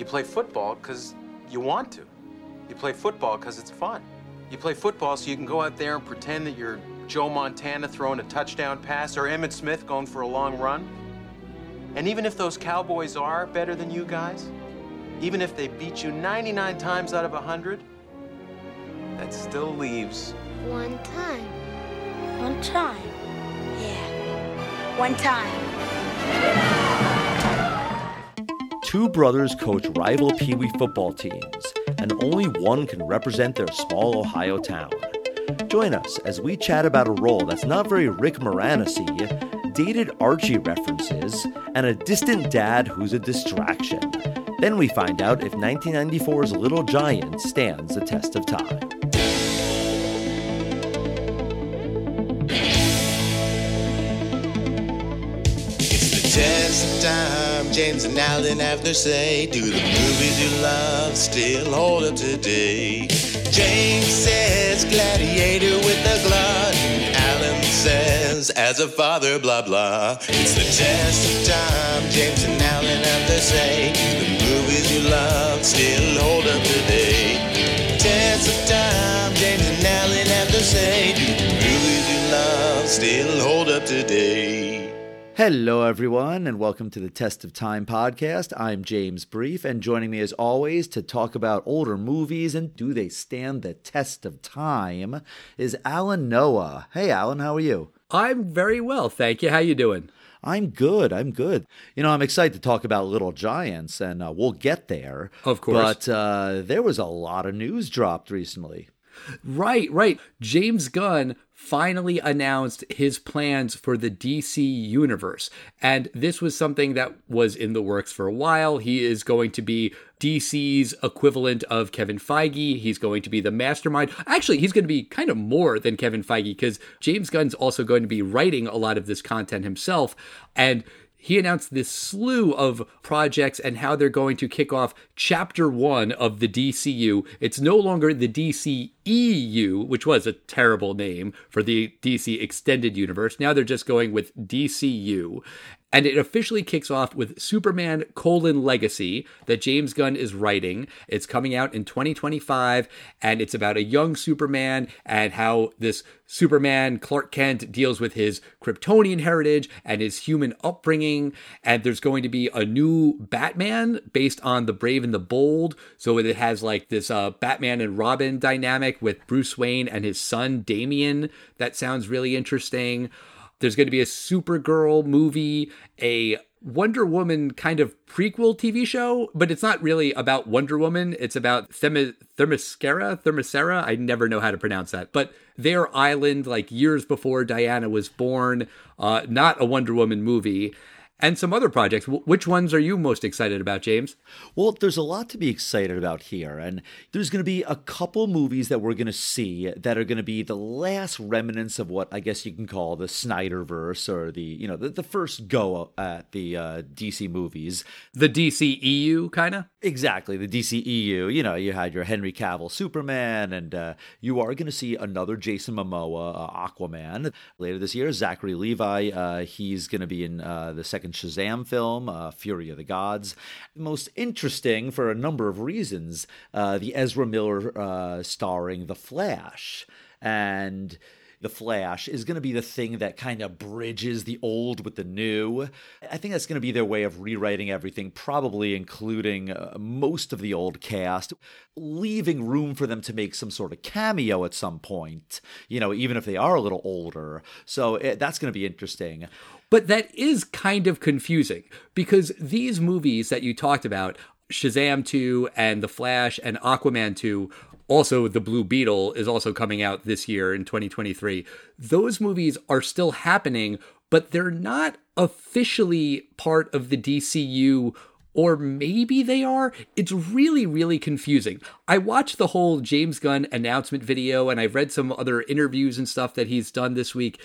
You play football because you want to. You play football because it's fun. You play football so you can go out there and pretend that you're Joe Montana throwing a touchdown pass or Emmitt Smith going for a long run. And even if those Cowboys are better than you guys, even if they beat you 99 times out of 100, that still leaves One time. One time. Yeah. One time. Two brothers coach rival Pee Wee football teams, and only one can represent their small Ohio town. Join us as we chat about a role that's not very Rick Moranis dated Archie references, and a distant dad who's a distraction. Then we find out if 1994's Little Giant stands the test of time. James and Alan have their say. Do the movies you love still hold up today? James says gladiator with a glut. Alan says as a father, blah blah. It's the test of time. James and Alan have their say. Do the movies you love still hold up today? Test of time. James and Alan have their say. Do the movies you love still hold up today? Hello, everyone, and welcome to the Test of Time podcast. I'm James Brief, and joining me as always to talk about older movies and do they stand the test of time is Alan Noah. Hey, Alan, how are you? I'm very well, thank you. How you doing? I'm good. I'm good. You know, I'm excited to talk about Little Giants, and uh, we'll get there. Of course. But uh, there was a lot of news dropped recently. Right, right. James Gunn finally announced his plans for the DC universe. And this was something that was in the works for a while. He is going to be DC's equivalent of Kevin Feige. He's going to be the mastermind. Actually, he's going to be kind of more than Kevin Feige because James Gunn's also going to be writing a lot of this content himself. And he announced this slew of projects and how they're going to kick off chapter one of the DCU. It's no longer the DCEU, which was a terrible name for the DC Extended Universe. Now they're just going with DCU. And it officially kicks off with Superman colon legacy that James Gunn is writing. It's coming out in 2025, and it's about a young Superman and how this Superman, Clark Kent, deals with his Kryptonian heritage and his human upbringing. And there's going to be a new Batman based on the Brave and the Bold. So it has like this uh, Batman and Robin dynamic with Bruce Wayne and his son Damian. That sounds really interesting. There's going to be a Supergirl movie, a Wonder Woman kind of prequel TV show, but it's not really about Wonder Woman. It's about Themi- Themyscira, Themyscira. I never know how to pronounce that. But their island, like years before Diana was born, uh, not a Wonder Woman movie. And some other projects. Which ones are you most excited about, James? Well, there's a lot to be excited about here. And there's going to be a couple movies that we're going to see that are going to be the last remnants of what I guess you can call the Snyderverse or the, you know, the, the first go at the uh, DC movies. The DCEU, kind of? Exactly, the DCEU. You know, you had your Henry Cavill Superman, and uh, you are going to see another Jason Momoa uh, Aquaman later this year. Zachary Levi, uh, he's going to be in uh, the second Shazam film, uh, Fury of the Gods. Most interesting for a number of reasons, uh, the Ezra Miller uh, starring The Flash. And the Flash is going to be the thing that kind of bridges the old with the new. I think that's going to be their way of rewriting everything, probably including uh, most of the old cast, leaving room for them to make some sort of cameo at some point, you know, even if they are a little older. So it, that's going to be interesting. But that is kind of confusing because these movies that you talked about, Shazam 2 and The Flash and Aquaman 2, also the Blue Beetle is also coming out this year in 2023. Those movies are still happening, but they're not officially part of the DCU or maybe they are. It's really, really confusing. I watched the whole James Gunn announcement video and I've read some other interviews and stuff that he's done this week.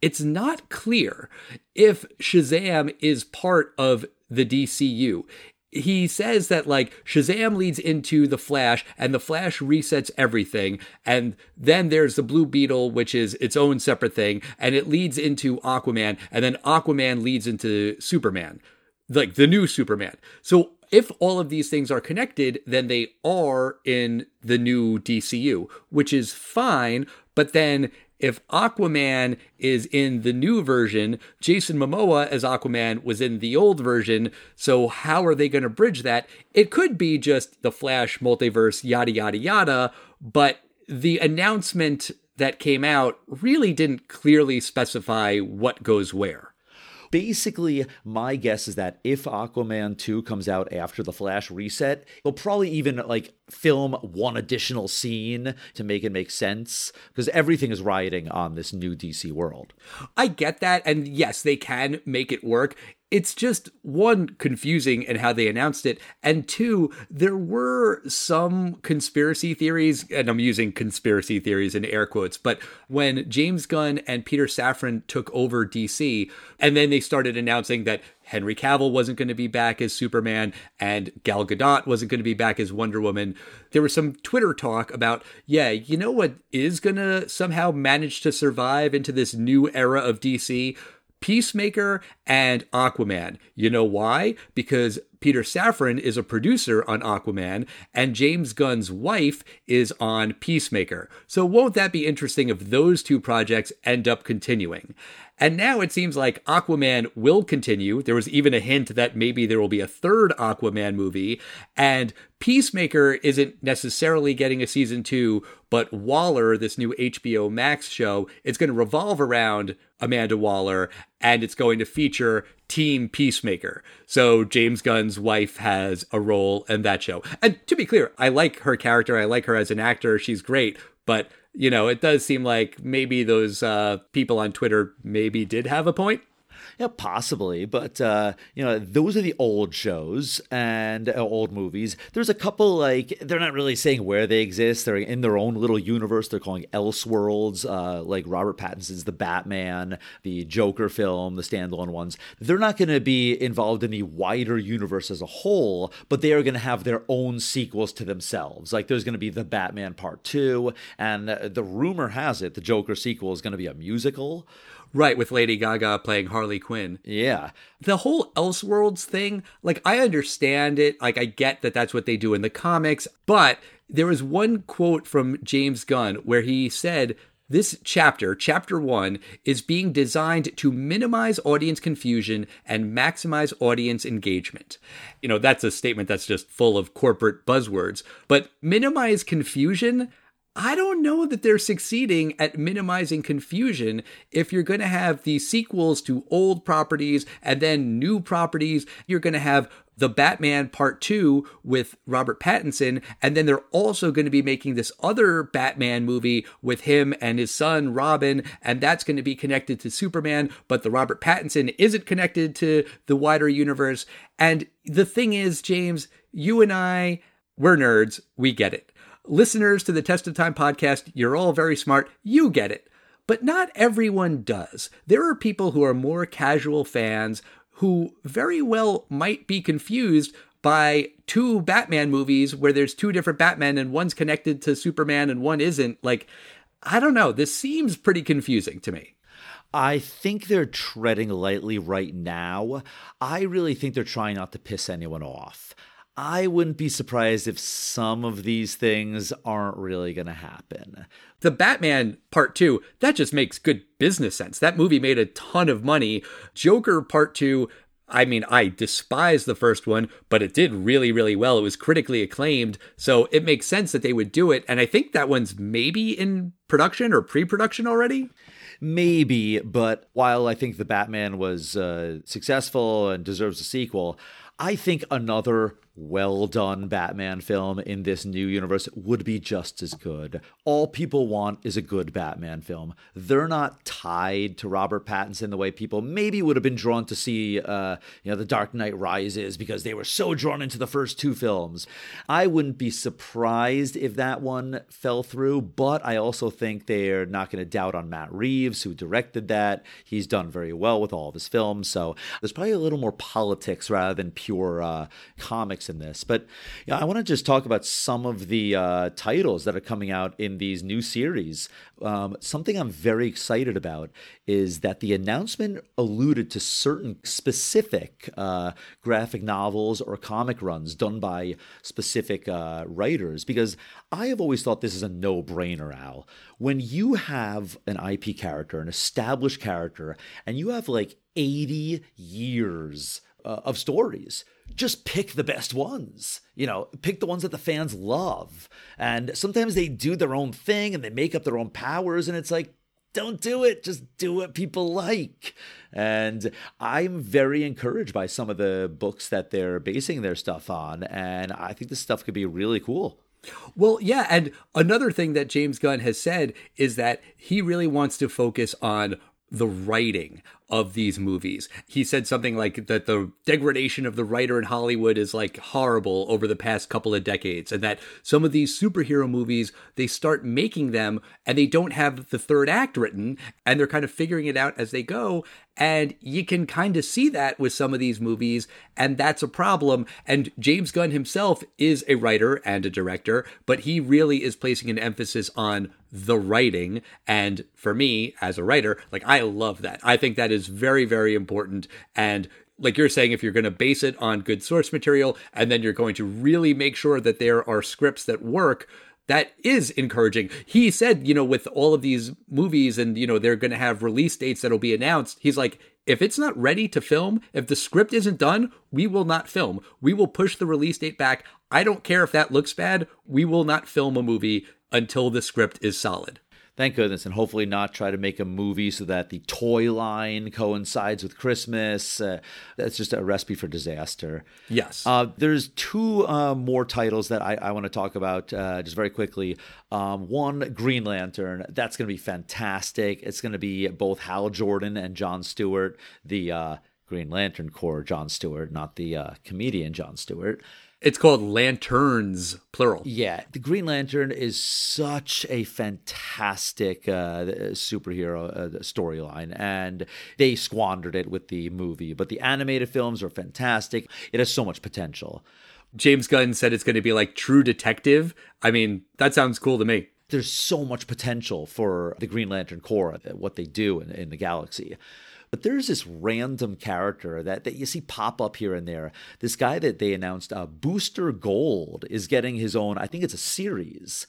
It's not clear if Shazam is part of the DCU. He says that like Shazam leads into the Flash and the Flash resets everything. And then there's the Blue Beetle, which is its own separate thing. And it leads into Aquaman. And then Aquaman leads into Superman like the new Superman. So if all of these things are connected, then they are in the new DCU, which is fine. But then if Aquaman is in the new version, Jason Momoa as Aquaman was in the old version. So how are they going to bridge that? It could be just the Flash multiverse, yada, yada, yada. But the announcement that came out really didn't clearly specify what goes where. Basically, my guess is that if Aquaman 2 comes out after the Flash reset, they'll probably even like film one additional scene to make it make sense because everything is riding on this new DC world. I get that. And yes, they can make it work it's just one confusing in how they announced it and two there were some conspiracy theories and i'm using conspiracy theories in air quotes but when james gunn and peter safran took over dc and then they started announcing that henry cavill wasn't going to be back as superman and gal gadot wasn't going to be back as wonder woman there was some twitter talk about yeah you know what is going to somehow manage to survive into this new era of dc Peacemaker and Aquaman. You know why? Because Peter Safran is a producer on Aquaman, and James Gunn's wife is on Peacemaker. So, won't that be interesting if those two projects end up continuing? And now it seems like Aquaman will continue. There was even a hint that maybe there will be a third Aquaman movie. And Peacemaker isn't necessarily getting a season two, but Waller, this new HBO Max show, it's going to revolve around Amanda Waller and it's going to feature Team Peacemaker. So James Gunn's wife has a role in that show. And to be clear, I like her character. I like her as an actor. She's great. But you know, it does seem like maybe those uh, people on Twitter maybe did have a point. Yeah, possibly, but uh, you know, those are the old shows and uh, old movies. There's a couple like they're not really saying where they exist. They're in their own little universe. They're calling Elseworlds, uh, like Robert Pattinson's The Batman, the Joker film, the standalone ones. They're not going to be involved in the wider universe as a whole, but they are going to have their own sequels to themselves. Like there's going to be the Batman Part Two, and uh, the rumor has it the Joker sequel is going to be a musical. Right, with Lady Gaga playing Harley Quinn. Yeah. The whole Elseworlds thing, like, I understand it. Like, I get that that's what they do in the comics. But there was one quote from James Gunn where he said, this chapter, chapter one, is being designed to minimize audience confusion and maximize audience engagement. You know, that's a statement that's just full of corporate buzzwords. But minimize confusion, I don't know that they're succeeding at minimizing confusion if you're going to have these sequels to old properties and then new properties. You're going to have the Batman Part 2 with Robert Pattinson, and then they're also going to be making this other Batman movie with him and his son Robin, and that's going to be connected to Superman, but the Robert Pattinson isn't connected to the wider universe. And the thing is, James, you and I, we're nerds, we get it listeners to the Test of Time podcast, you're all very smart. You get it. But not everyone does. There are people who are more casual fans who very well might be confused by two Batman movies where there's two different Batmen and one's connected to Superman and one isn't. Like, I don't know. This seems pretty confusing to me. I think they're treading lightly right now. I really think they're trying not to piss anyone off. I wouldn't be surprised if some of these things aren't really going to happen. The Batman Part 2, that just makes good business sense. That movie made a ton of money. Joker Part 2, I mean, I despise the first one, but it did really, really well. It was critically acclaimed. So it makes sense that they would do it. And I think that one's maybe in production or pre production already. Maybe, but while I think the Batman was uh, successful and deserves a sequel, I think another well done Batman film in this new universe would be just as good. All people want is a good Batman film. They're not tied to Robert Pattinson the way people maybe would have been drawn to see, uh, you know, The Dark Knight Rises because they were so drawn into the first two films. I wouldn't be surprised if that one fell through, but I also think they're not going to doubt on Matt Reeves, who directed that. He's done very well with all of his films, so there's probably a little more politics rather than pure uh, comics in this. But yeah, I want to just talk about some of the uh, titles that are coming out in these new series. Um, something I'm very excited about is that the announcement alluded to certain specific uh, graphic novels or comic runs done by specific uh, writers. Because I have always thought this is a no brainer, Al. When you have an IP character, an established character, and you have like 80 years uh, of stories. Just pick the best ones. You know, pick the ones that the fans love. And sometimes they do their own thing and they make up their own powers. And it's like, don't do it. Just do what people like. And I'm very encouraged by some of the books that they're basing their stuff on. And I think this stuff could be really cool. Well, yeah. And another thing that James Gunn has said is that he really wants to focus on the writing of these movies. He said something like that the degradation of the writer in Hollywood is like horrible over the past couple of decades, and that some of these superhero movies, they start making them and they don't have the third act written, and they're kind of figuring it out as they go. And you can kind of see that with some of these movies, and that's a problem. And James Gunn himself is a writer and a director, but he really is placing an emphasis on the writing. And for me, as a writer, like I love that. I think that is very, very important. And like you're saying, if you're going to base it on good source material and then you're going to really make sure that there are scripts that work, that is encouraging. He said, you know, with all of these movies and, you know, they're going to have release dates that'll be announced. He's like, if it's not ready to film, if the script isn't done, we will not film. We will push the release date back. I don't care if that looks bad. We will not film a movie until the script is solid. Thank goodness, and hopefully not try to make a movie so that the toy line coincides with Christmas. Uh, that's just a recipe for disaster. Yes. Uh, there's two uh, more titles that I, I want to talk about uh, just very quickly. Um, one, Green Lantern. That's going to be fantastic. It's going to be both Hal Jordan and John Stewart, the uh, Green Lantern Corps Jon Stewart, not the uh, comedian John Stewart. It's called Lanterns, plural. Yeah, the Green Lantern is such a fantastic uh, superhero uh, storyline, and they squandered it with the movie. But the animated films are fantastic. It has so much potential. James Gunn said it's going to be like True Detective. I mean, that sounds cool to me. There's so much potential for the Green Lantern Corps, what they do in, in the galaxy. But there's this random character that, that you see pop up here and there. This guy that they announced, uh, Booster Gold, is getting his own, I think it's a series.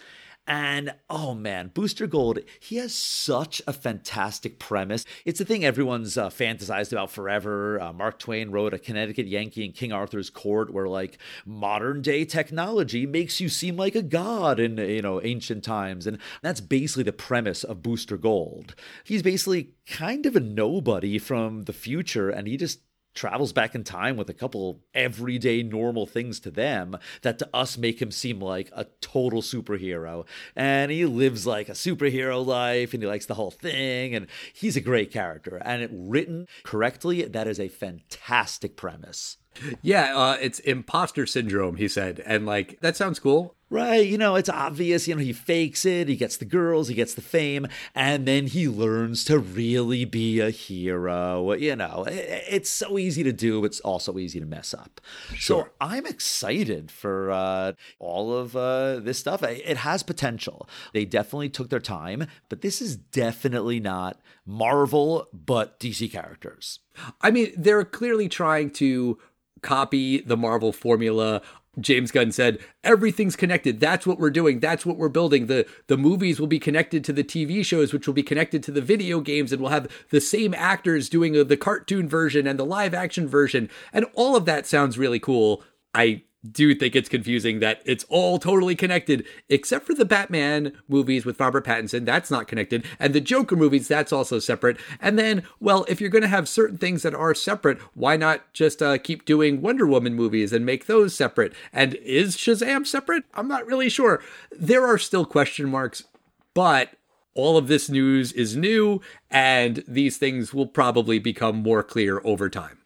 And oh man, Booster Gold, he has such a fantastic premise. It's a thing everyone's uh, fantasized about forever. Uh, Mark Twain wrote A Connecticut Yankee in King Arthur's Court, where like modern day technology makes you seem like a god in you know ancient times, and that's basically the premise of Booster Gold. He's basically kind of a nobody from the future, and he just travels back in time with a couple everyday normal things to them that to us make him seem like a total superhero and he lives like a superhero life and he likes the whole thing and he's a great character and it written correctly that is a fantastic premise yeah, uh, it's imposter syndrome, he said. And like, that sounds cool. Right, you know, it's obvious, you know, he fakes it, he gets the girls, he gets the fame, and then he learns to really be a hero. You know, it's so easy to do, it's also easy to mess up. Sure. So I'm excited for uh, all of uh, this stuff. It has potential. They definitely took their time, but this is definitely not Marvel, but DC characters. I mean, they're clearly trying to copy the Marvel formula. James Gunn said, everything's connected. That's what we're doing. That's what we're building. The the movies will be connected to the TV shows, which will be connected to the video games, and we'll have the same actors doing uh, the cartoon version and the live action version. And all of that sounds really cool. I do think it's confusing that it's all totally connected, except for the Batman movies with Robert Pattinson. That's not connected. And the Joker movies, that's also separate. And then, well, if you're going to have certain things that are separate, why not just uh, keep doing Wonder Woman movies and make those separate? And is Shazam separate? I'm not really sure. There are still question marks, but all of this news is new, and these things will probably become more clear over time.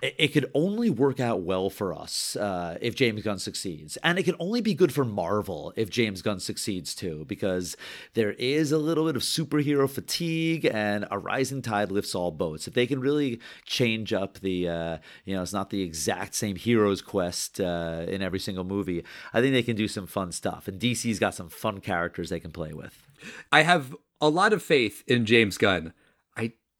It, it could only work out well for us uh, if James Gunn succeeds. And it can only be good for Marvel if James Gunn succeeds too, because there is a little bit of superhero fatigue and a rising tide lifts all boats. If they can really change up the, uh, you know, it's not the exact same hero's quest uh, in every single movie, I think they can do some fun stuff. And DC's got some fun characters they can play with. I have a lot of faith in James Gunn.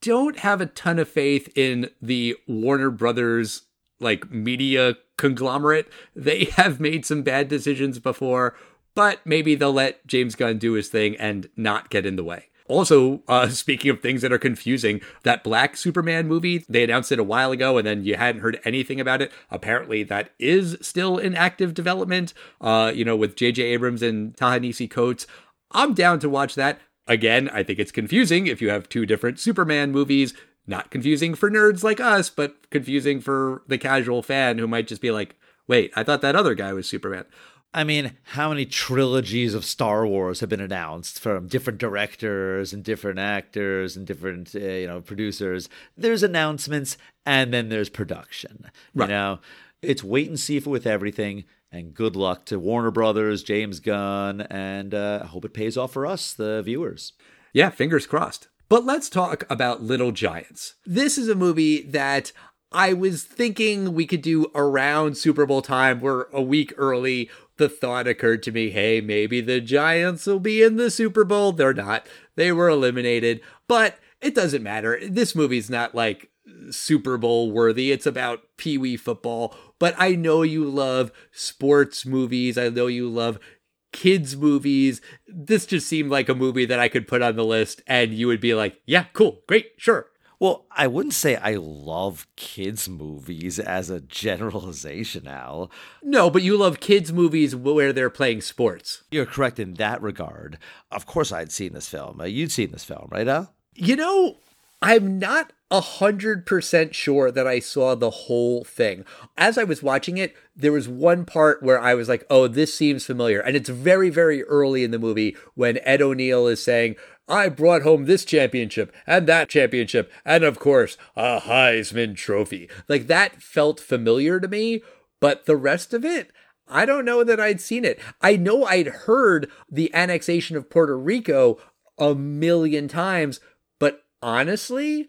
Don't have a ton of faith in the Warner Brothers like media conglomerate. They have made some bad decisions before, but maybe they'll let James Gunn do his thing and not get in the way. Also, uh, speaking of things that are confusing, that Black Superman movie, they announced it a while ago and then you hadn't heard anything about it. Apparently, that is still in active development, uh, you know, with J.J. Abrams and Ta-Nehisi Coates. I'm down to watch that. Again, I think it's confusing if you have two different Superman movies. Not confusing for nerds like us, but confusing for the casual fan who might just be like, wait, I thought that other guy was Superman. I mean, how many trilogies of Star Wars have been announced from different directors and different actors and different uh, you know producers? There's announcements and then there's production. Right. You know, it's wait and see for with everything. And good luck to Warner Brothers, James Gunn, and uh, I hope it pays off for us, the viewers. Yeah, fingers crossed. But let's talk about Little Giants. This is a movie that I was thinking we could do around Super Bowl time. We're a week early. The thought occurred to me hey, maybe the Giants will be in the Super Bowl. They're not, they were eliminated. But it doesn't matter. This movie's not like Super Bowl worthy. It's about Pee Wee football. But I know you love sports movies. I know you love kids movies. This just seemed like a movie that I could put on the list and you would be like, yeah, cool, great, sure. Well, I wouldn't say I love kids' movies as a generalization, Al. No, but you love kids' movies where they're playing sports. You're correct in that regard. Of course, I'd seen this film. Uh, You'd seen this film, right, Al? You know, I'm not a hundred percent sure that I saw the whole thing. As I was watching it, there was one part where I was like, oh, this seems familiar. And it's very, very early in the movie when Ed O'Neill is saying, I brought home this championship and that championship, and of course, a Heisman Trophy. Like that felt familiar to me, but the rest of it, I don't know that I'd seen it. I know I'd heard the annexation of Puerto Rico a million times, honestly,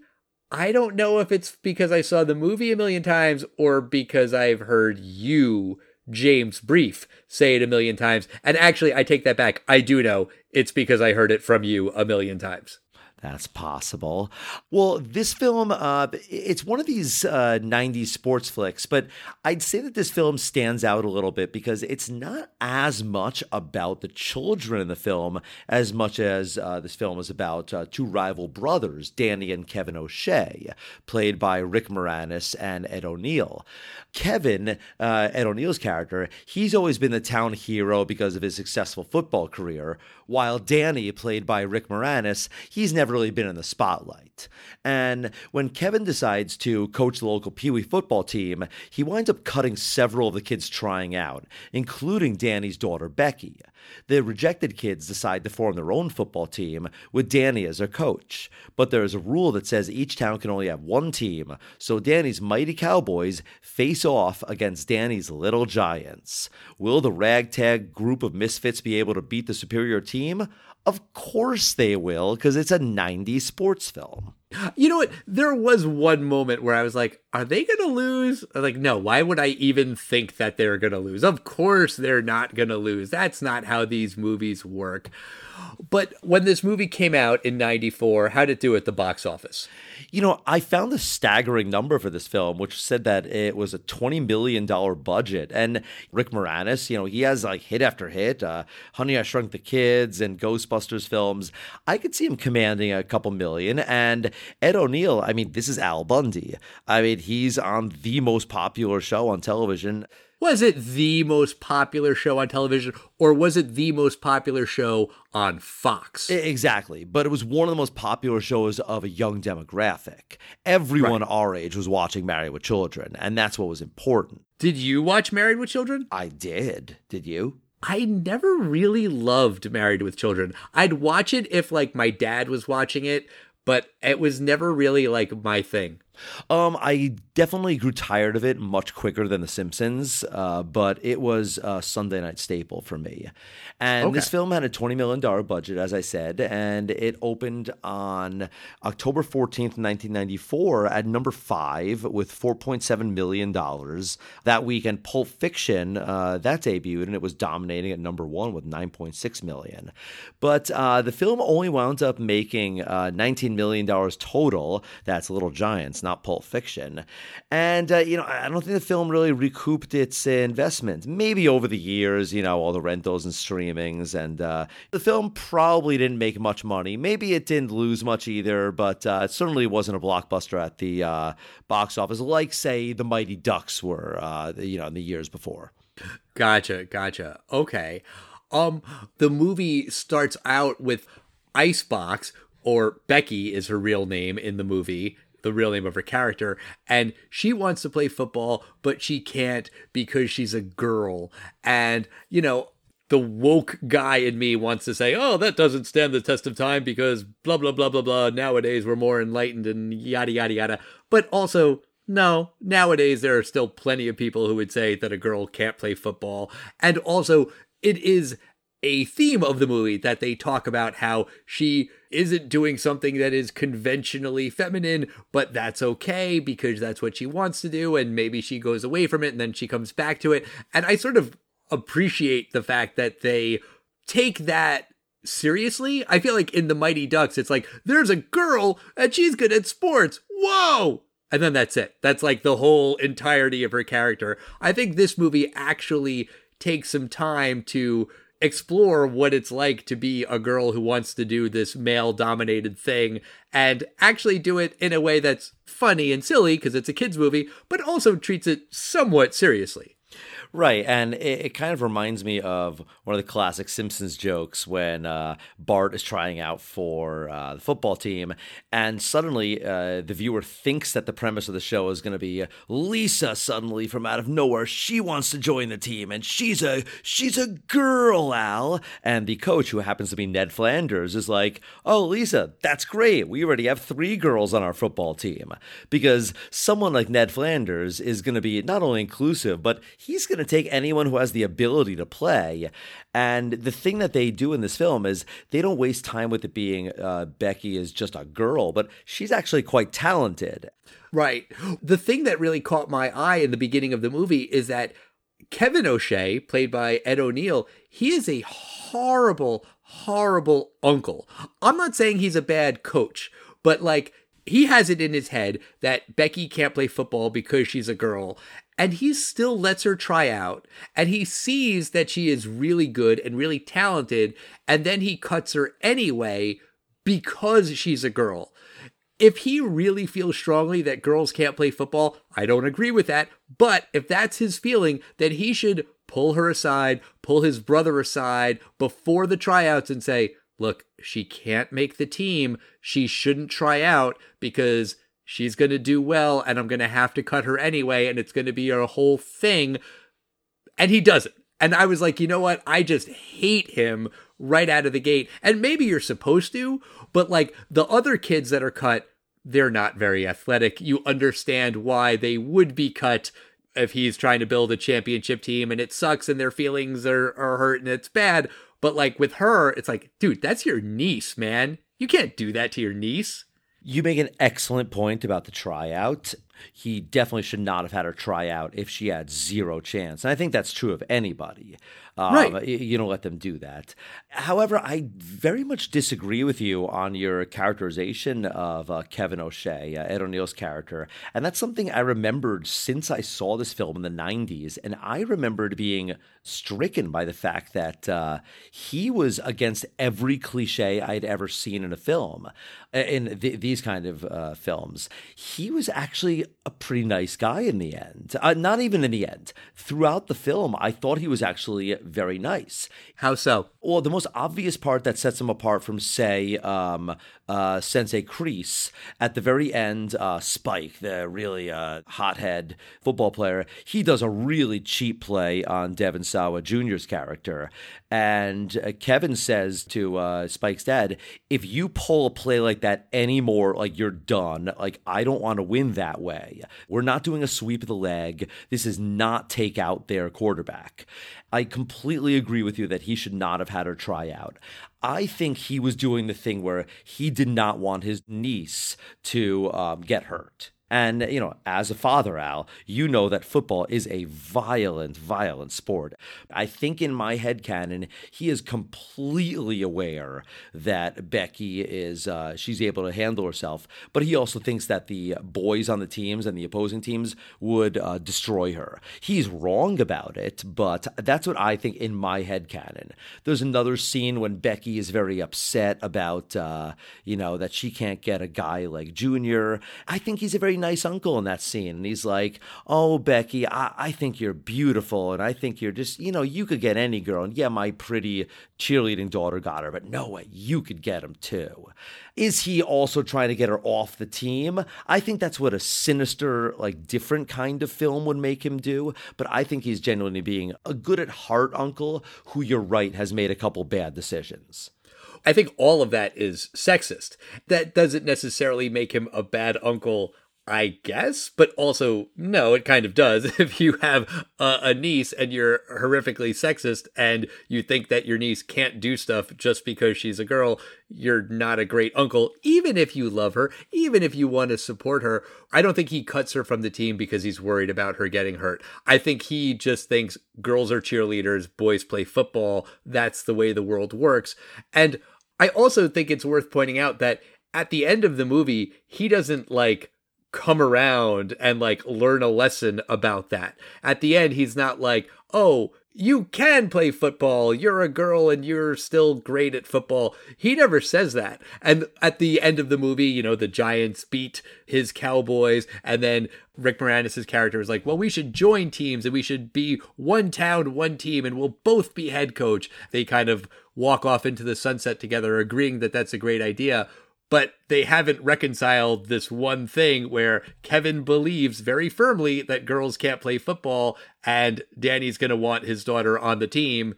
I don't know if it's because I saw the movie a million times or because I've heard you, James Brief, say it a million times. And actually, I take that back. I do know it's because I heard it from you a million times. That's possible. Well, this film, uh, it's one of these uh, 90s sports flicks, but I'd say that this film stands out a little bit because it's not as much about the children in the film as much as uh, this film is about uh, two rival brothers, Danny and Kevin O'Shea, played by Rick Moranis and Ed O'Neill. Kevin, uh, Ed O'Neill's character, he's always been the town hero because of his successful football career, while Danny, played by Rick Moranis, he's never really been in the spotlight. And when Kevin decides to coach the local Pee Wee football team, he winds up cutting several of the kids trying out, including Danny's daughter, Becky. The rejected kids decide to form their own football team with Danny as their coach. But there is a rule that says each town can only have one team, so Danny's Mighty Cowboys face off against Danny's Little Giants. Will the ragtag group of misfits be able to beat the superior team? Of course they will, because it's a 90s sports film. You know what? There was one moment where I was like, are they going to lose? Like, no, why would I even think that they're going to lose? Of course they're not going to lose. That's not how these movies work. But when this movie came out in 94, how did it do at the box office? You know, I found a staggering number for this film, which said that it was a $20 million budget. And Rick Moranis, you know, he has like hit after hit, uh, Honey, I Shrunk the Kids and Ghostbusters films. I could see him commanding a couple million. And Ed O'Neill, I mean, this is Al Bundy. I mean, he's on the most popular show on television. Was it the most popular show on television, or was it the most popular show on Fox? Exactly. But it was one of the most popular shows of a young demographic. Everyone right. our age was watching Married with Children, and that's what was important. Did you watch Married with Children? I did. Did you? I never really loved Married with Children. I'd watch it if like my dad was watching it, but it was never really like my thing. Um, I definitely grew tired of it much quicker than The Simpsons, uh, but it was a Sunday night staple for me. And Okay. this film had a $20 million budget, as I said, and it opened on October 14th, 1994 at number five with $4.7 million. That weekend, Pulp Fiction, uh, that debuted, and it was dominating at number one with 9.6 million. But uh, the film only wound up making uh, $19 million total. That's Little Giants, not Pulp Fiction. And, uh, you know, I don't think the film really recouped its investment. Maybe over the years, you know, all the rentals and streamings. And uh, the film probably didn't make much money. Maybe it didn't lose much either, but uh, it certainly wasn't a blockbuster at the uh, box office like, say, The Mighty Ducks were, uh, you know, in the years before. Gotcha, gotcha. Okay. Um the movie starts out with Icebox or Becky is her real name in the movie, the real name of her character, and she wants to play football but she can't because she's a girl. And you know, the woke guy in me wants to say, "Oh, that doesn't stand the test of time because blah blah blah blah blah. Nowadays we're more enlightened and yada yada yada." But also, no, nowadays there are still plenty of people who would say that a girl can't play football. And also, it is a theme of the movie that they talk about how she isn't doing something that is conventionally feminine, but that's okay because that's what she wants to do. And maybe she goes away from it and then she comes back to it. And I sort of appreciate the fact that they take that seriously. I feel like in the Mighty Ducks, it's like, there's a girl and she's good at sports. Whoa! And then that's it. That's like the whole entirety of her character. I think this movie actually takes some time to explore what it's like to be a girl who wants to do this male dominated thing and actually do it in a way that's funny and silly because it's a kids movie, but also treats it somewhat seriously. Right, and it, it kind of reminds me of one of the classic Simpsons jokes when uh, Bart is trying out for uh, the football team, and suddenly uh, the viewer thinks that the premise of the show is going to be Lisa suddenly from out of nowhere she wants to join the team, and she's a she's a girl, Al, and the coach who happens to be Ned Flanders is like, "Oh, Lisa, that's great. We already have three girls on our football team," because someone like Ned Flanders is going to be not only inclusive, but he's going to take anyone who has the ability to play. And the thing that they do in this film is they don't waste time with it being uh, Becky is just a girl, but she's actually quite talented. Right. The thing that really caught my eye in the beginning of the movie is that Kevin O'Shea, played by Ed O'Neill, he is a horrible, horrible uncle. I'm not saying he's a bad coach, but like he has it in his head that Becky can't play football because she's a girl. And he still lets her try out. And he sees that she is really good and really talented. And then he cuts her anyway because she's a girl if he really feels strongly that girls can't play football, I don't agree with that. But if that's his feeling, then he should pull her aside, pull his brother aside before the tryouts and say, look, she can't make the team. She shouldn't try out because she's going to do well and I'm going to have to cut her anyway. And it's going to be a whole thing. And he doesn't. And I was like, you know what? I just hate him right out of the gate. And maybe you're supposed to, but like the other kids that are cut, they're not very athletic. You understand why they would be cut if he's trying to build a championship team and it sucks and their feelings are, are hurt and it's bad. But like with her, it's like, dude, that's your niece, man. You can't do that to your niece. You make an excellent point about the tryout. He definitely should not have had her try out if she had zero chance. And I think that's true of anybody. Um, Right. You don't let them do that. However, I very much disagree with you on your characterization of uh, Kevin O'Shea, uh, Ed O'Neill's character. And that's something I remembered since I saw this film in the 90s. And I remembered being stricken by the fact that uh, he was against every cliche I'd ever seen in a film, in th- these kind of uh, films. He was actually actually a pretty nice guy in the end. Uh, not even in the end. Throughout the film, I thought he was actually very nice. How so? Well, the most obvious part that sets him apart from, say, um, uh, Sensei Kreese, at the very end, uh, Spike, the really uh, hothead football player, he does a really cheap play on Devon Sawa Jr.'s character. And uh, Kevin says to uh, Spike's dad, if you pull a play like that anymore, like you're done. Like, I don't want to win that way. We're not doing a sweep of the leg. This is not take out their quarterback. I completely agree with you that he should not have had her try out. I think he was doing the thing where he did not want his niece to um, get hurt. And, you know, as a father, Al, you know that football is a violent, violent sport. I think in my head canon, he is completely aware that Becky is, uh, she's able to handle herself, but he also thinks that the boys on the teams and the opposing teams would uh, destroy her. He's wrong about it, but that's what I think in my head canon. There's another scene when Becky is very upset about, uh, you know, that she can't get a guy like Junior. I think he's a very nice uncle in that scene. And he's like, Oh, Becky, I, I think you're beautiful. And I think you're just, you know, you could get any girl. And yeah, my pretty cheerleading daughter got her, but no way, you could get him too. Is he also trying to get her off the team? I think that's what a sinister, like different kind of film would make him do. But I think he's genuinely being a good at heart uncle who you're right has made a couple bad decisions. I think all of that is sexist. That doesn't necessarily make him a bad uncle I guess, but also no, it kind of does. If you have a, a, niece and you're horrifically sexist and you think that your niece can't do stuff just because she's a girl, you're not a great uncle, even if you love her, even if you want to support her. I don't think he cuts her from the team because he's worried about her getting hurt. I think he just thinks girls are cheerleaders, boys play football. That's the way the world works. And I also think it's worth pointing out that at the end of the movie, he doesn't like come around and like learn a lesson about that. At the end, he's not like, oh, you can play football. You're a girl and you're still great at football. He never says that. And at the end of the movie, you know, the Giants beat his Cowboys. And then Rick Moranis' character is like, well, we should join teams and we should be one town, one team, and we'll both be head coach. They kind of walk off into the sunset together, agreeing that that's a great idea but they haven't reconciled this one thing where Kevin believes very firmly that girls can't play football and Danny's going to want his daughter on the team.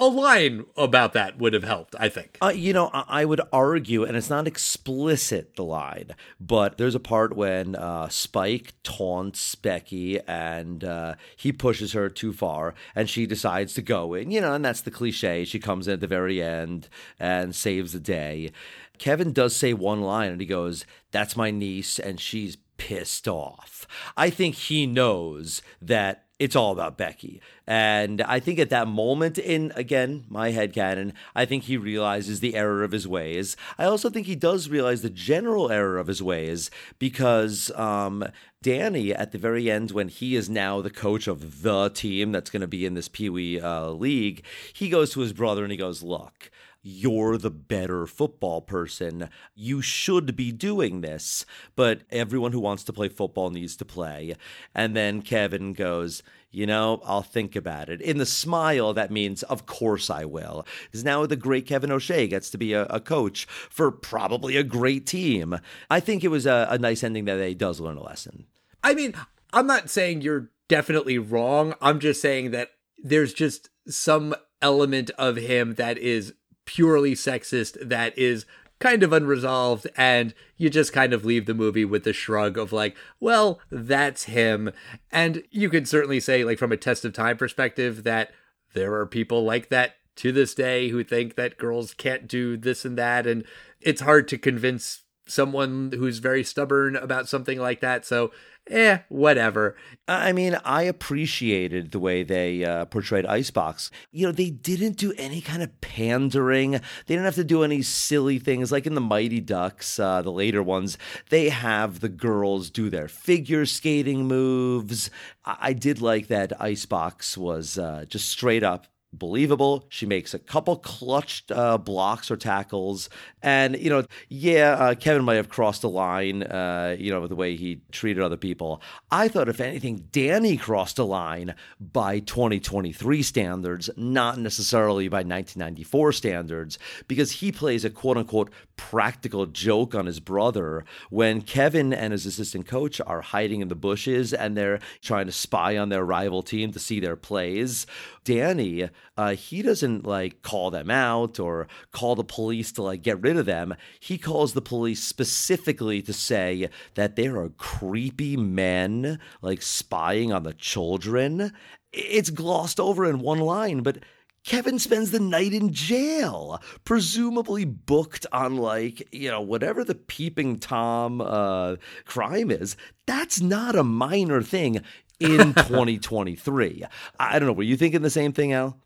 A line about that would have helped, I think. Uh, you know, I would argue, and it's not explicit, the line, but there's a part when uh, Spike taunts Becky and uh, he pushes her too far and she decides to go in, you know, and that's the cliche. She comes in at the very end and saves the day. Kevin does say one line and he goes, That's my niece, and she's pissed off. I think he knows that it's all about Becky. And I think at that moment, in again, my head canon, I think he realizes the error of his ways. I also think he does realize the general error of his ways because um, Danny, at the very end, when he is now the coach of the team that's going to be in this Pee Wee uh, league, he goes to his brother and he goes, Look, you're the better football person. You should be doing this. But everyone who wants to play football needs to play. And then Kevin goes, you know, I'll think about it. In the smile, that means, of course I will. Because now the great Kevin O'Shea gets to be a, a, coach for probably a great team. I think it was a, a nice ending that he does learn a lesson. I mean, I'm not saying you're definitely wrong. I'm just saying that there's just some element of him that is purely sexist that is kind of unresolved and you just kind of leave the movie with the shrug of like well that's him. And you could certainly say like from a test of time perspective that there are people like that to this day who think that girls can't do this and that and it's hard to convince someone who's very stubborn about something like that. So eh, whatever. I mean, I appreciated the way they uh, portrayed Icebox. You know, they didn't do any kind of pandering. They didn't have to do any silly things like in the Mighty Ducks, uh, the later ones. They have the girls do their figure skating moves. I, I did like that Icebox was uh, just straight up believable. She makes a couple clutched uh, blocks or tackles. And, you know, yeah, uh, Kevin might have crossed the line, uh, you know, with the way he treated other people. I thought, if anything, Danny crossed the line by 2023 standards, not necessarily by 1994 standards, because he plays a quote unquote practical joke on his brother when Kevin and his assistant coach are hiding in the bushes and they're trying to spy on their rival team to see their plays. Danny, uh, he doesn't like call them out or call the police to like get rid of them. He calls the police specifically to say that there are creepy men like spying on the children. It's glossed over in one line, but Kevin spends the night in jail, presumably booked on like, you know, whatever the peeping Tom uh, crime is. That's not a minor thing in 2023. I don't know. Were you thinking the same thing, Al?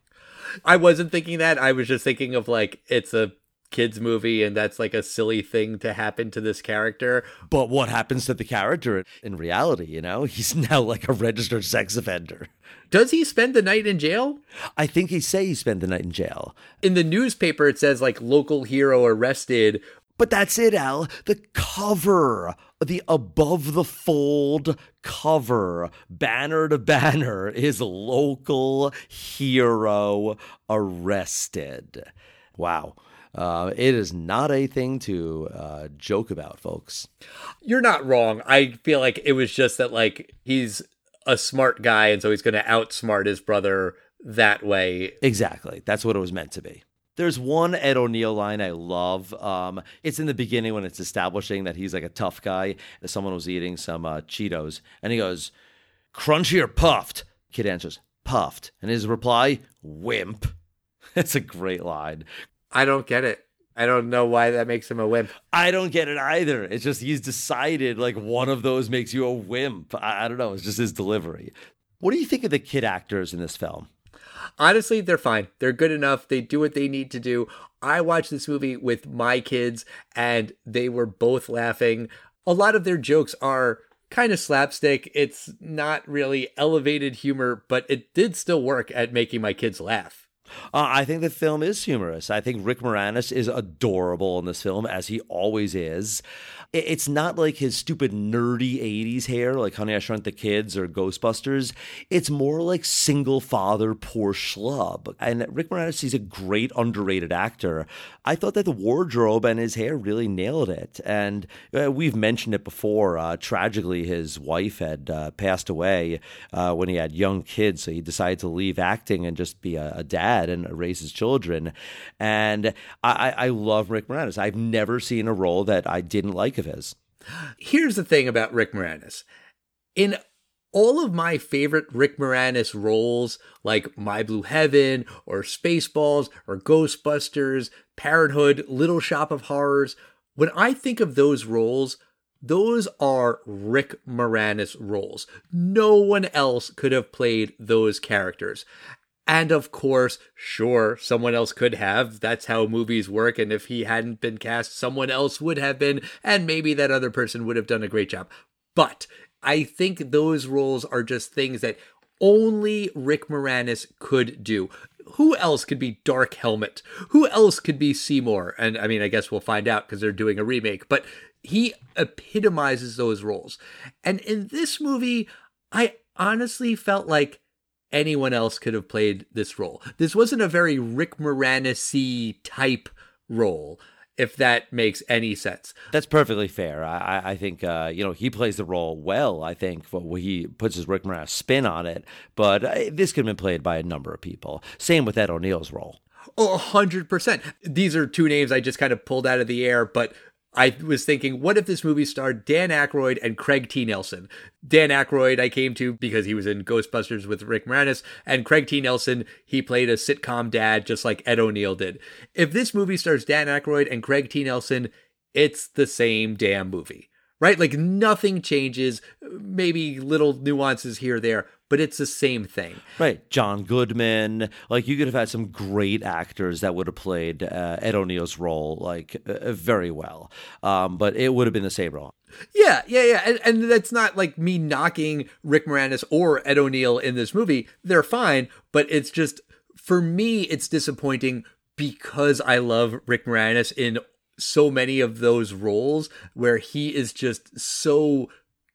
I wasn't thinking that. I was just thinking of like it's a kids movie and that's like a silly thing to happen to this character. But what happens to the character in reality, you know? He's now like a registered sex offender. Does he spend the night in jail? I think he say he spent the night in jail. In the newspaper it says like local hero arrested. But that's it, Al. The cover, the above the fold cover, banner to banner, is local hero arrested. Wow. Uh, it is not a thing to uh, joke about, folks. You're not wrong. I feel like it was just that, like, he's a smart guy, and so he's going to outsmart his brother that way. Exactly. That's what it was meant to be. There's one Ed O'Neill line I love. Um, it's in the beginning when it's establishing that he's like a tough guy. Someone was eating some uh, Cheetos, and he goes, "Crunchy or puffed?" Kid answers, "Puffed," and his reply, "Wimp." It's a great line. I don't get it. I don't know why that makes him a wimp. I don't get it either. It's just he's decided like one of those makes you a wimp. I, I don't know. It's just his delivery. What do you think of the kid actors in this film? Honestly, they're fine. They're good enough. They do what they need to do. I watched this movie with my kids and they were both laughing. A lot of their jokes are kind of slapstick. It's not really elevated humor, but it did still work at making my kids laugh. Uh, I think the film is humorous. I think Rick Moranis is adorable in this film, as he always is. It's not like his stupid nerdy 80s hair, like Honey, I Shrunk the Kids or Ghostbusters. It's more like single father, poor schlub. And Rick Moranis, he's a great underrated actor. I thought that the wardrobe and his hair really nailed it. And uh, we've mentioned it before. Uh, tragically, his wife had uh, passed away uh, when he had young kids, so he decided to leave acting and just be a, a dad and raise his children. And I, I love Rick Moranis. I've never seen a role that I didn't like his. Here's the thing about Rick Moranis. In all of my favorite Rick Moranis roles, like My Blue Heaven or Spaceballs or Ghostbusters, Parenthood, Little Shop of Horrors, when I think of those roles, those are Rick Moranis roles. No one else could have played those characters. And of course, sure, someone else could have. That's how movies work. And if he hadn't been cast, someone else would have been. And maybe that other person would have done a great job. But I think those roles are just things that only Rick Moranis could do. Who else could be Dark Helmet? Who else could be Seymour? And I mean, I guess we'll find out because they're doing a remake. But he epitomizes those roles. And in this movie, I honestly felt like anyone else could have played this role. This wasn't a very Rick Moranis type role, if that makes any sense. That's perfectly fair. I, I think uh, you know he plays the role well. I think he puts his Rick Moranis spin on it, but uh, this could have been played by a number of people. Same with Ed O'Neill's role. Oh, 100%. These are two names I just kind of pulled out of the air, but I was thinking, what if this movie starred Dan Aykroyd and Craig T. Nelson? Dan Aykroyd, I came to because he was in Ghostbusters with Rick Moranis, and Craig T. Nelson, he played a sitcom dad just like Ed O'Neill did. If this movie stars Dan Aykroyd and Craig T. Nelson, it's the same damn movie, right? Like nothing changes, maybe little nuances here or there, but it's the same thing. Right. John Goodman. Like, you could have had some great actors that would have played uh, Ed O'Neill's role, like, uh, very well. Um, but it would have been the same role. Yeah, yeah, yeah. And, and that's not like me knocking Rick Moranis or Ed O'Neill in this movie. They're fine, but it's just For me, it's disappointing because I love Rick Moranis in so many of those roles where he is just so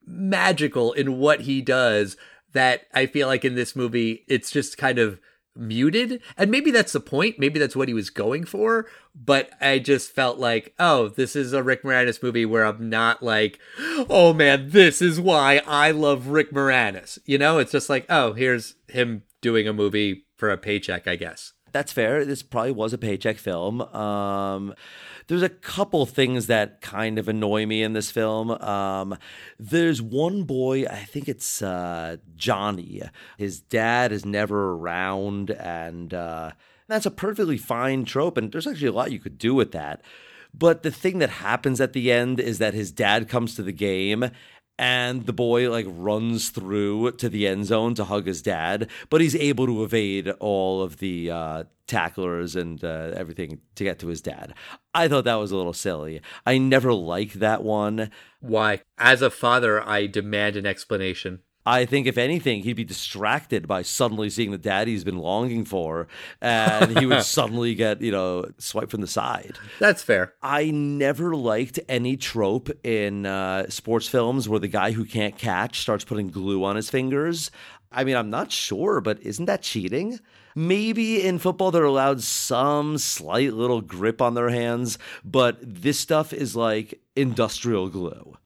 magical in what he does that I feel like in this movie, it's just kind of muted. And maybe that's the point. Maybe that's what he was going for. But I just felt like, oh, this is a Rick Moranis movie where I'm not like, oh man, this is why I love Rick Moranis. You know, it's just like, oh, here's him doing a movie for a paycheck, I guess. That's fair. This probably was a paycheck film. Um, there's a couple things that kind of annoy me in this film. Um, there's one boy, I think it's uh, Johnny. His dad is never around, and uh, that's a perfectly fine trope, and there's actually a lot you could do with that. But the thing that happens at the end is that his dad comes to the game and the boy like runs through to the end zone to hug his dad, but he's able to evade all of the uh, tacklers and uh, everything to get to his dad. I thought that was a little silly. I never liked that one. Why? As a father, I demand an explanation. I think if anything, he'd be distracted by suddenly seeing the dad he's been longing for, and he would suddenly get, you know, swiped from the side. That's fair. I never liked any trope in uh, sports films where the guy who can't catch starts putting glue on his fingers. I mean, I'm not sure, but isn't that cheating? Maybe in football they're allowed some slight little grip on their hands, but this stuff is like industrial glue.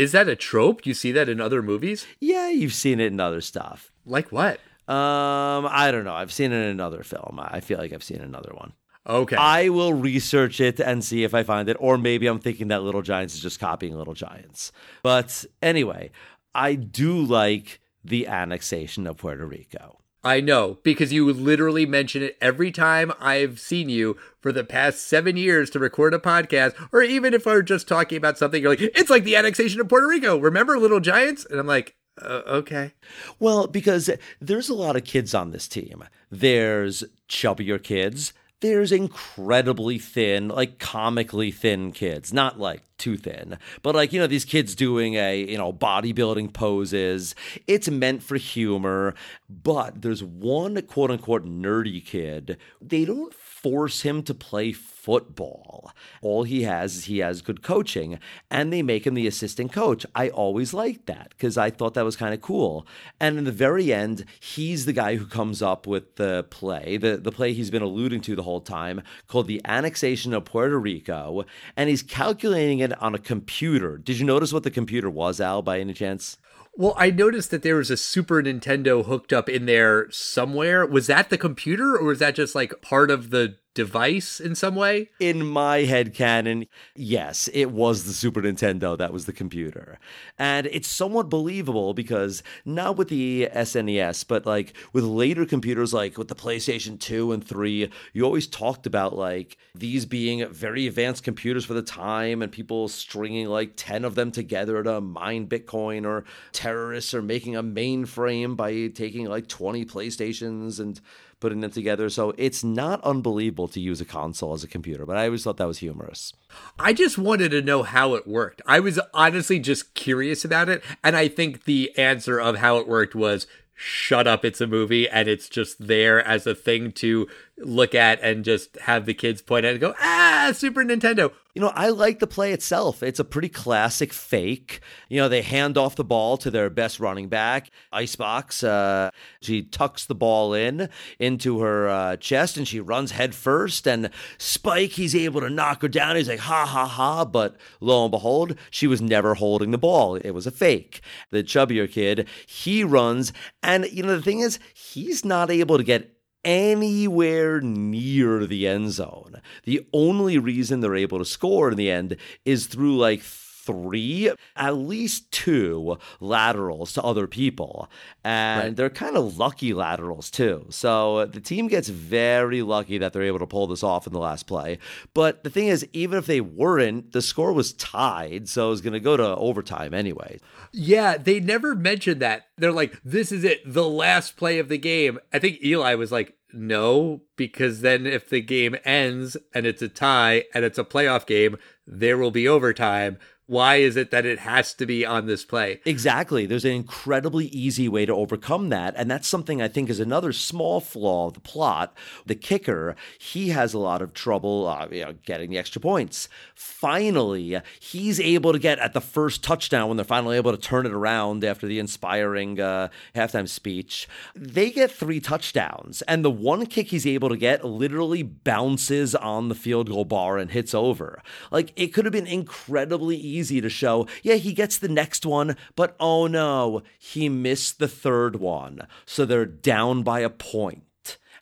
Is that a trope? You see that in other movies? Yeah, you've seen it in other stuff. Like what? Um, I don't know. I've seen it in another film. I feel like I've seen another one. Okay. I will research it and see if I find it, or maybe I'm thinking that Little Giants is just copying Little Giants. But anyway, I do like the annexation of Puerto Rico. I know because you literally mention it every time I've seen you for the past seven years to record a podcast, or even if we're just talking about something, you're like, it's like the annexation of Puerto Rico. Remember Little Giants? And I'm like, uh, okay. Well, because there's a lot of kids on this team. There's chubbier kids. There's incredibly thin, like comically thin kids. Not like too thin, but like, you know, these kids doing a, you know, bodybuilding poses. It's meant for humor, but there's one quote unquote nerdy kid. They don't force him to play football. All he has is he has good coaching, and they make him the assistant coach. I always liked that because I thought that was kind of cool. And in the very end, he's the guy who comes up with the play, the, the play he's been alluding to the whole time, called The Annexation of Puerto Rico, and he's calculating it on a computer. Did you notice what the computer was, Al, by any chance? Well, I noticed that there was a Super Nintendo hooked up in there somewhere. Was that the computer or was that just like part of the device in some way? In my head canon, yes, it was the Super Nintendo that was the computer. And it's somewhat believable because not with the SNES, but like with later computers like with the PlayStation 2 and 3, you always talked about like these being very advanced computers for the time and people stringing like 10 of them together to mine Bitcoin or terrorists are making a mainframe by taking like 20 PlayStations and putting them together. So it's not unbelievable to use a console as a computer, but I always thought that was humorous. I just wanted to know how it worked. I was honestly just curious about it. And I think the answer of how it worked was shut up, it's a movie, and it's just there as a thing to look at and just have the kids point at and go, ah, Super Nintendo. You know, I like the play itself. It's a pretty classic fake. You know, they hand off the ball to their best running back, Icebox. Uh, she tucks the ball in into her uh, chest and she runs head first. And Spike, he's able to knock her down. He's like, ha ha ha. But lo and behold, she was never holding the ball. It was a fake. The chubbier kid, he runs. And, you know, the thing is, he's not able to get anywhere near the end zone. The only reason they're able to score in the end is through like three, at least two laterals to other people. And right. they're kind of lucky laterals too. So the team gets very lucky that they're able to pull this off in the last play. But the thing is, even if they weren't, the score was tied. So it was going to go to overtime anyway. Yeah, they never mentioned that. They're like, this is it, the last play of the game. I think Eli was like, no, because then if the game ends and it's a tie and it's a playoff game, there will be overtime. Why is it that it has to be on this play? Exactly. There's an incredibly easy way to overcome that. And that's something I think is another small flaw of the plot. The kicker, he has a lot of trouble uh, you know, getting the extra points. Finally, he's able to get at the first touchdown when they're finally able to turn it around after the inspiring uh, halftime speech. They get three touchdowns. And the one kick he's able to get literally bounces on the field goal bar and hits over. Like, it could have been incredibly easy easy to show, yeah, he gets the next one, but oh no, he missed the third one. So they're down by a point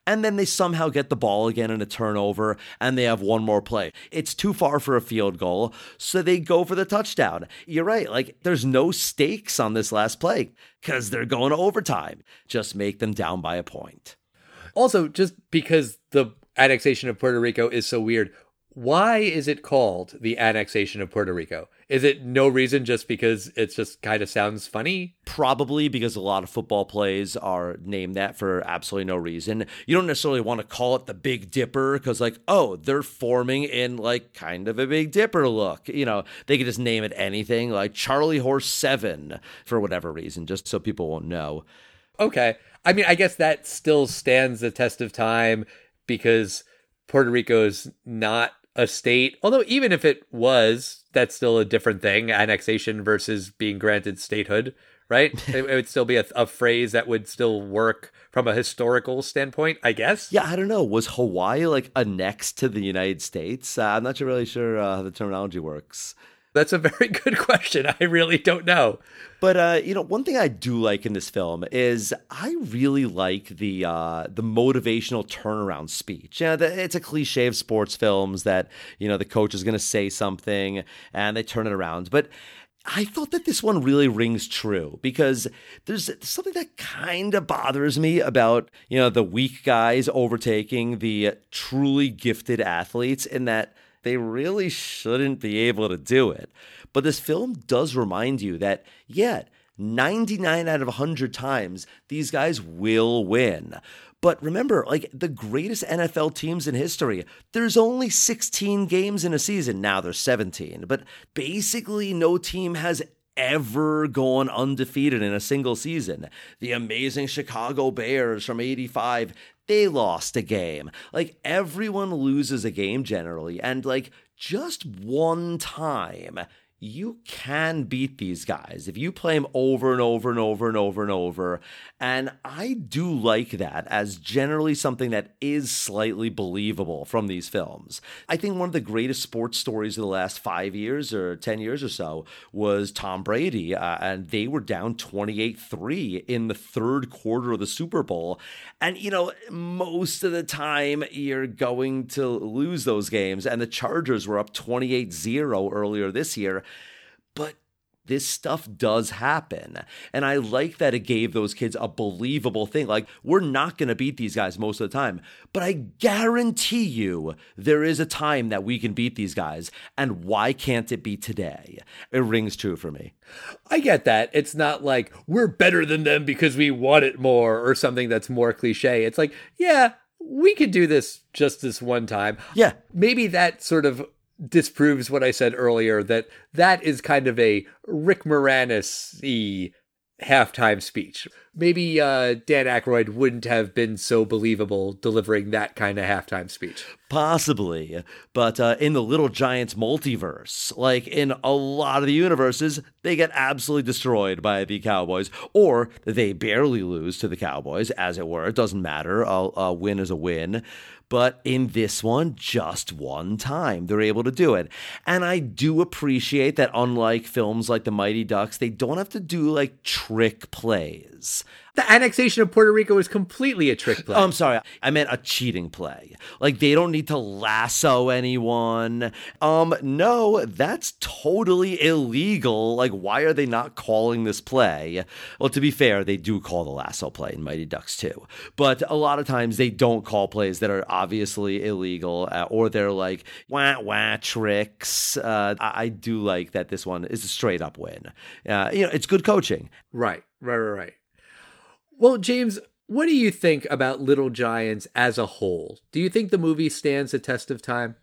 and then they somehow get the ball again in a turnover and they have one more play. It's too far for a field goal, so they go for the touchdown. You're right, like there's no stakes on this last play because they're going to overtime. Just make them down by a point. Also, just because the annexation of Puerto Rico is so weird, why is it called the annexation of Puerto Rico? Is it no reason just because it just kind of sounds funny? Probably because a lot of football plays are named that for absolutely no reason. You don't necessarily want to call it the Big Dipper because, like, oh, they're forming in like kind of a Big Dipper look. You know, they could just name it anything like Charlie Horse 7 for whatever reason, just so people won't know. Okay. I mean, I guess that still stands the test of time because Puerto Rico's not a state. Although even if it was, that's still a different thing. Annexation versus being granted statehood, right? it, it, would still be a, a, phrase that would still work from a historical standpoint, I guess. Yeah, I don't know. Was Hawaii like annexed to the United States? Uh, I'm not really sure uh, how the terminology works. That's a very good question. I really don't know. But uh, you know, one thing I do like in this film is I really like the uh, the motivational turnaround speech. Yeah, you know, it's a cliche of sports films that you know the coach is going to say something and they turn it around, but. I thought that this one really rings true because there's something that kind of bothers me about, you know, the weak guys overtaking the truly gifted athletes in that they really shouldn't be able to do it. But this film does remind you that, yeah, 99 out of 100 times, these guys will win. But remember, like the greatest NFL teams in history, there's only 16 games in a season. Now there's 17. But basically, no team has ever gone undefeated in a single season. The amazing Chicago Bears from 85, they lost a game. Like everyone loses a game generally, and like just one time you can beat these guys if you play them over and over and over and over and over. And I do like that as generally something that is slightly believable from these films. I think one of the greatest sports stories of the last five years or 10 years or so was Tom Brady, uh, and they were down 28 3 in the third quarter of the Super Bowl. And, you know, most of the time you're going to lose those games, and the Chargers were up 28 0 earlier this year. But this stuff does happen. And I like that it gave those kids a believable thing. Like, we're not going to beat these guys most of the time, but I guarantee you there is a time that we can beat these guys. And why can't it be today? It rings true for me. I get that. It's not like we're better than them because we want it more or something that's more cliche. It's like, yeah, we could do this just this one time. Yeah. Maybe that sort of disproves what I said earlier that that is kind of a Rick Moranis y halftime speech. Maybe uh, Dan Aykroyd wouldn't have been so believable delivering that kind of halftime speech. Possibly, but uh, in the Little Giants multiverse, like in a lot of the universes, they get absolutely destroyed by the Cowboys, or they barely lose to the Cowboys, as it were. It doesn't matter. A, a win is a win. But in this one, just one time, they're able to do it. And I do appreciate that, unlike films like The Mighty Ducks, they don't have to do like trick plays. The annexation of Puerto Rico is completely a trick play. Oh, I'm sorry. I meant a cheating play. Like they don't need to lasso anyone. Um, no, that's totally illegal. Like, why are they not calling this play? Well, to be fair, they do call the lasso play in Mighty Ducks too. But a lot of times they don't call plays that are obviously illegal uh, or they're like wah wah tricks. Uh, I, I, do like that this one is a straight up win. Uh, you know, it's good coaching. Right, right, right, right. Well, James, What do you think about Little Giants as a whole? Do you think the movie stands the test of time?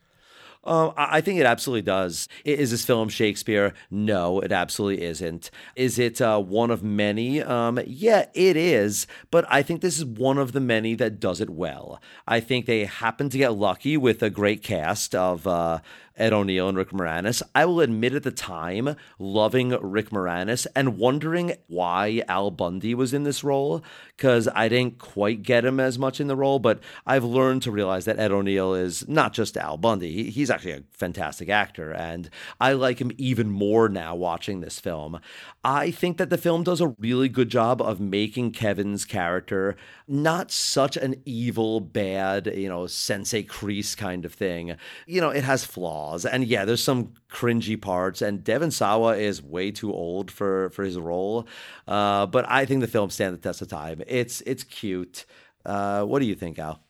Um, I think it absolutely does. Is this film Shakespeare? No, it absolutely isn't. Is it uh, one of many? Um, yeah, it is. But I think this is one of the many that does it well. I think they happen to get lucky with a great cast of. Uh, Ed O'Neill and Rick Moranis. I will admit at the time, loving Rick Moranis and wondering why Al Bundy was in this role, because I didn't quite get him as much in the role, but I've learned to realize that Ed O'Neill is not just Al Bundy. He's actually a fantastic actor, and I like him even more now watching this film. I think that the film does a really good job of making Kevin's character not such an evil, bad, you know, Sensei Kreese kind of thing. You know, it has flaws And yeah, there's some cringy parts, and Devon Sawa is way too old for for his role. Uh, but I think the film stands the test of time. It's it's cute. Uh, what do you think, Al?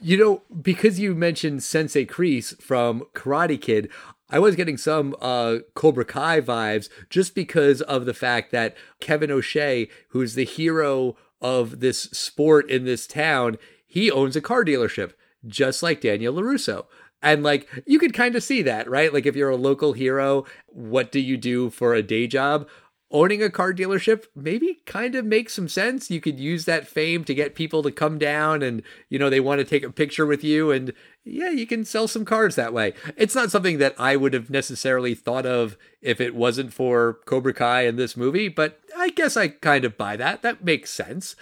You know, because you mentioned Sensei Kreese from Karate Kid, I was getting some uh, Cobra Kai vibes just because of the fact that Kevin O'Shea, who's the hero of this sport in this town, he owns a car dealership, just like Daniel LaRusso. And like you could kind of see that, right? Like if you're a local hero, what do you do for a day job? Owning a car dealership maybe kind of makes some sense. You could use that fame to get people to come down and, you know, they want to take a picture with you. And yeah, you can sell some cars that way. It's not something that I would have necessarily thought of if it wasn't for Cobra Kai in this movie, but I guess I kind of buy that. That makes sense.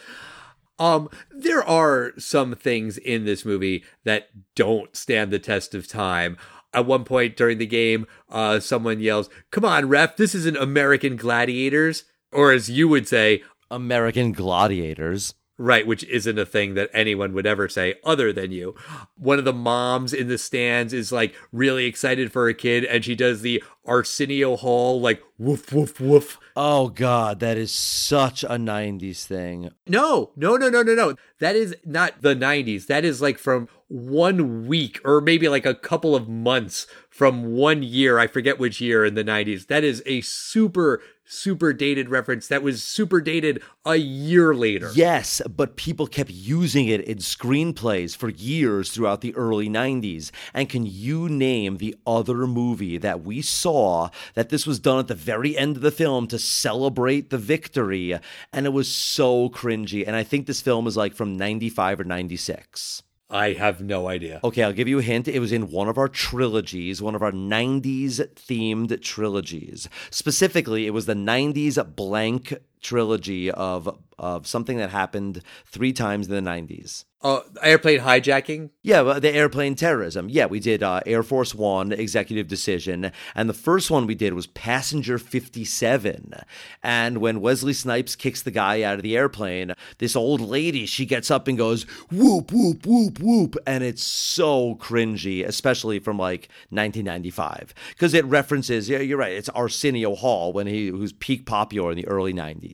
Um, there are some things in this movie that don't stand the test of time. At one point during the game, uh, someone yells, Come on, ref, this isn't American Gladiators. Or as you would say, American Gladiators. Right, which isn't a thing that anyone would ever say other than you. One of the moms in the stands is like really excited for a kid and she does the Arsenio Hall, like woof, woof, woof. Oh, God, that is such a 90s thing. No, no, no, no, no, no. That is not the 90s. That is like from one week or maybe like a couple of months from one year. I forget which year in the 90s. That is a super super dated reference that was super dated a year later. Yes, but people kept using it in screenplays for years throughout the early 90s. And can you name the other movie that we saw that this was done at the very end of the film to celebrate the victory? And it was so cringy. And I think this film is like from 95 or 96. I have no idea. Okay, I'll give you a hint. It was in one of our trilogies, one of our 90s themed trilogies. Specifically, it was the 90s blank trilogy of of something that happened three times in the 90s. Uh, airplane hijacking? Yeah, the airplane terrorism. Yeah, we did uh, Air Force One, Executive Decision. And the first one we did was Passenger 57. And when Wesley Snipes kicks the guy out of the airplane, this old lady, she gets up and goes, whoop, whoop, whoop, whoop. And it's so cringy, especially from like 1995. Because it references, yeah, you're right, it's Arsenio Hall when he was peak popular in the early 90s.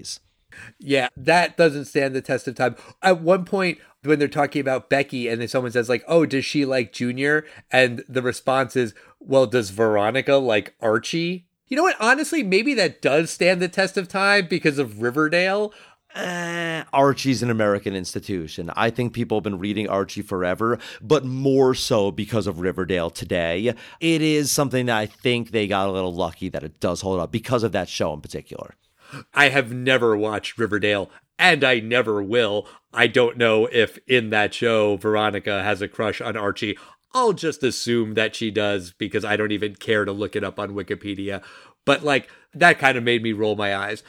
Yeah, that doesn't stand the test of time. At one point, when they're talking about Becky, and then someone says, like, oh, does she like Junior? And the response is, well, does Veronica like Archie? You know what? Honestly, maybe that does stand the test of time because of Riverdale. Eh, Archie's an American institution. I think people have been reading Archie forever, but more so because of Riverdale today. It is something that I think they got a little lucky that it does hold up because of that show in particular. I have never watched Riverdale and I never will. I don't know if in that show Veronica has a crush on Archie. I'll just assume that she does because I don't even care to look it up on Wikipedia. But like that kind of made me roll my eyes.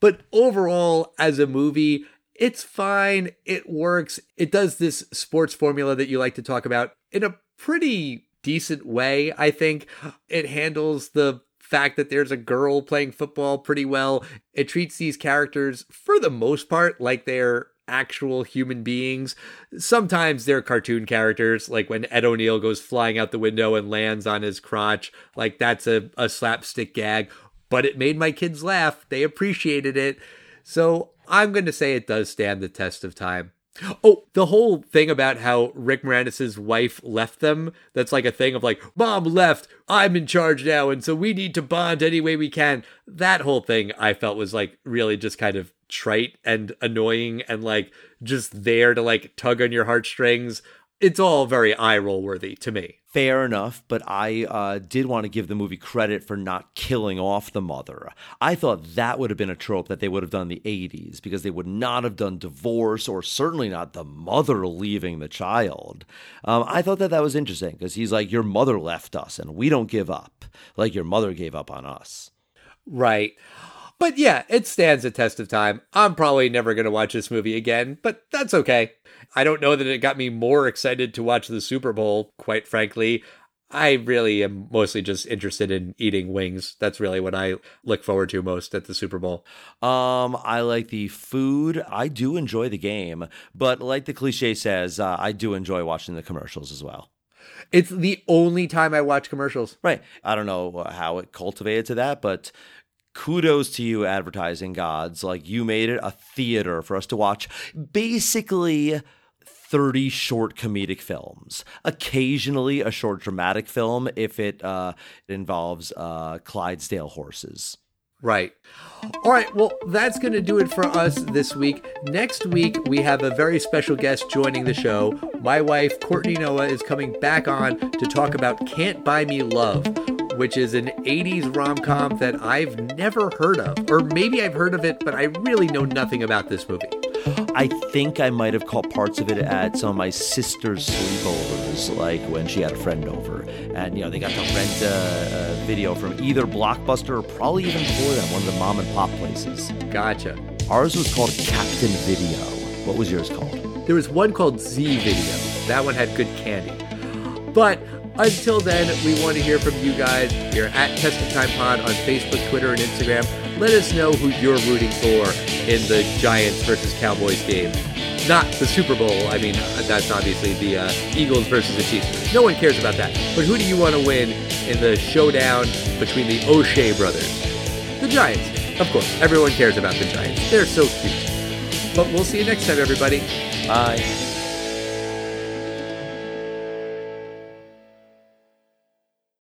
But overall, as a movie, it's fine. It works. It does this sports formula that you like to talk about in a pretty decent way, I think. It handles the fact that there's a girl playing football pretty well. It treats these characters, for the most part, like they're actual human beings. Sometimes they're cartoon characters, like when Ed O'Neill goes flying out the window and lands on his crotch. Like that's a, a slapstick gag. But it made my kids laugh. They appreciated it. So I'm going to say it does stand the test of time. Oh, the whole thing about how Rick Moranis' wife left them, that's like a thing of like, mom left, I'm in charge now, and so we need to bond any way we can. That whole thing I felt was like really just kind of trite and annoying and like just there to like tug on your heartstrings. It's all very eye roll worthy to me. Fair enough, but I uh, did want to give the movie credit for not killing off the mother. I thought that would have been a trope that they would have done in the 80s because they would not have done divorce or certainly not the mother leaving the child. Um, I thought that that was interesting because he's like, Your mother left us and we don't give up like your mother gave up on us. Right. But yeah, it stands a test of time. I'm probably never going to watch this movie again, but that's okay. I don't know that it got me more excited to watch the Super Bowl, quite frankly. I really am mostly just interested in eating wings. That's really what I look forward to most at the Super Bowl. Um, I like the food. I do enjoy the game, but like the cliche says, uh, I do enjoy watching the commercials as well. It's the only time I watch commercials. Right. I don't know how it cultivated to that, but kudos to you, advertising gods. Like you made it a theater for us to watch basically 30 short comedic films, occasionally a short dramatic film if it, uh, it involves uh, Clydesdale horses. Right. All right. Well, that's going to do it for us this week. Next week, we have a very special guest joining the show. My wife, Courtney Noah, is coming back on to talk about Can't Buy Me Love, which is an 80s rom com that I've never heard of. Or maybe I've heard of it, but I really know nothing about this movie. I think I might have caught parts of it at some of my sister's sleepovers, like when she had a friend over. And, you know, they got to rent a, a video from either Blockbuster or probably even before then, one of the mom and pop places. Gotcha. Ours was called Captain Video. What was yours called? There was one called Z Video. That one had good candy. But until then, we want to hear from you guys. You're at Test of Time Pod on Facebook, Twitter, and Instagram. Let us know who you're rooting for in the Giants versus Cowboys game. Not the Super Bowl. I mean, that's obviously the uh, Eagles versus the Chiefs. No one cares about that. But who do you want to win in the showdown between the O'Shea brothers? The Giants. Of course, everyone cares about the Giants. They're so cute. But we'll see you next time, everybody. Bye.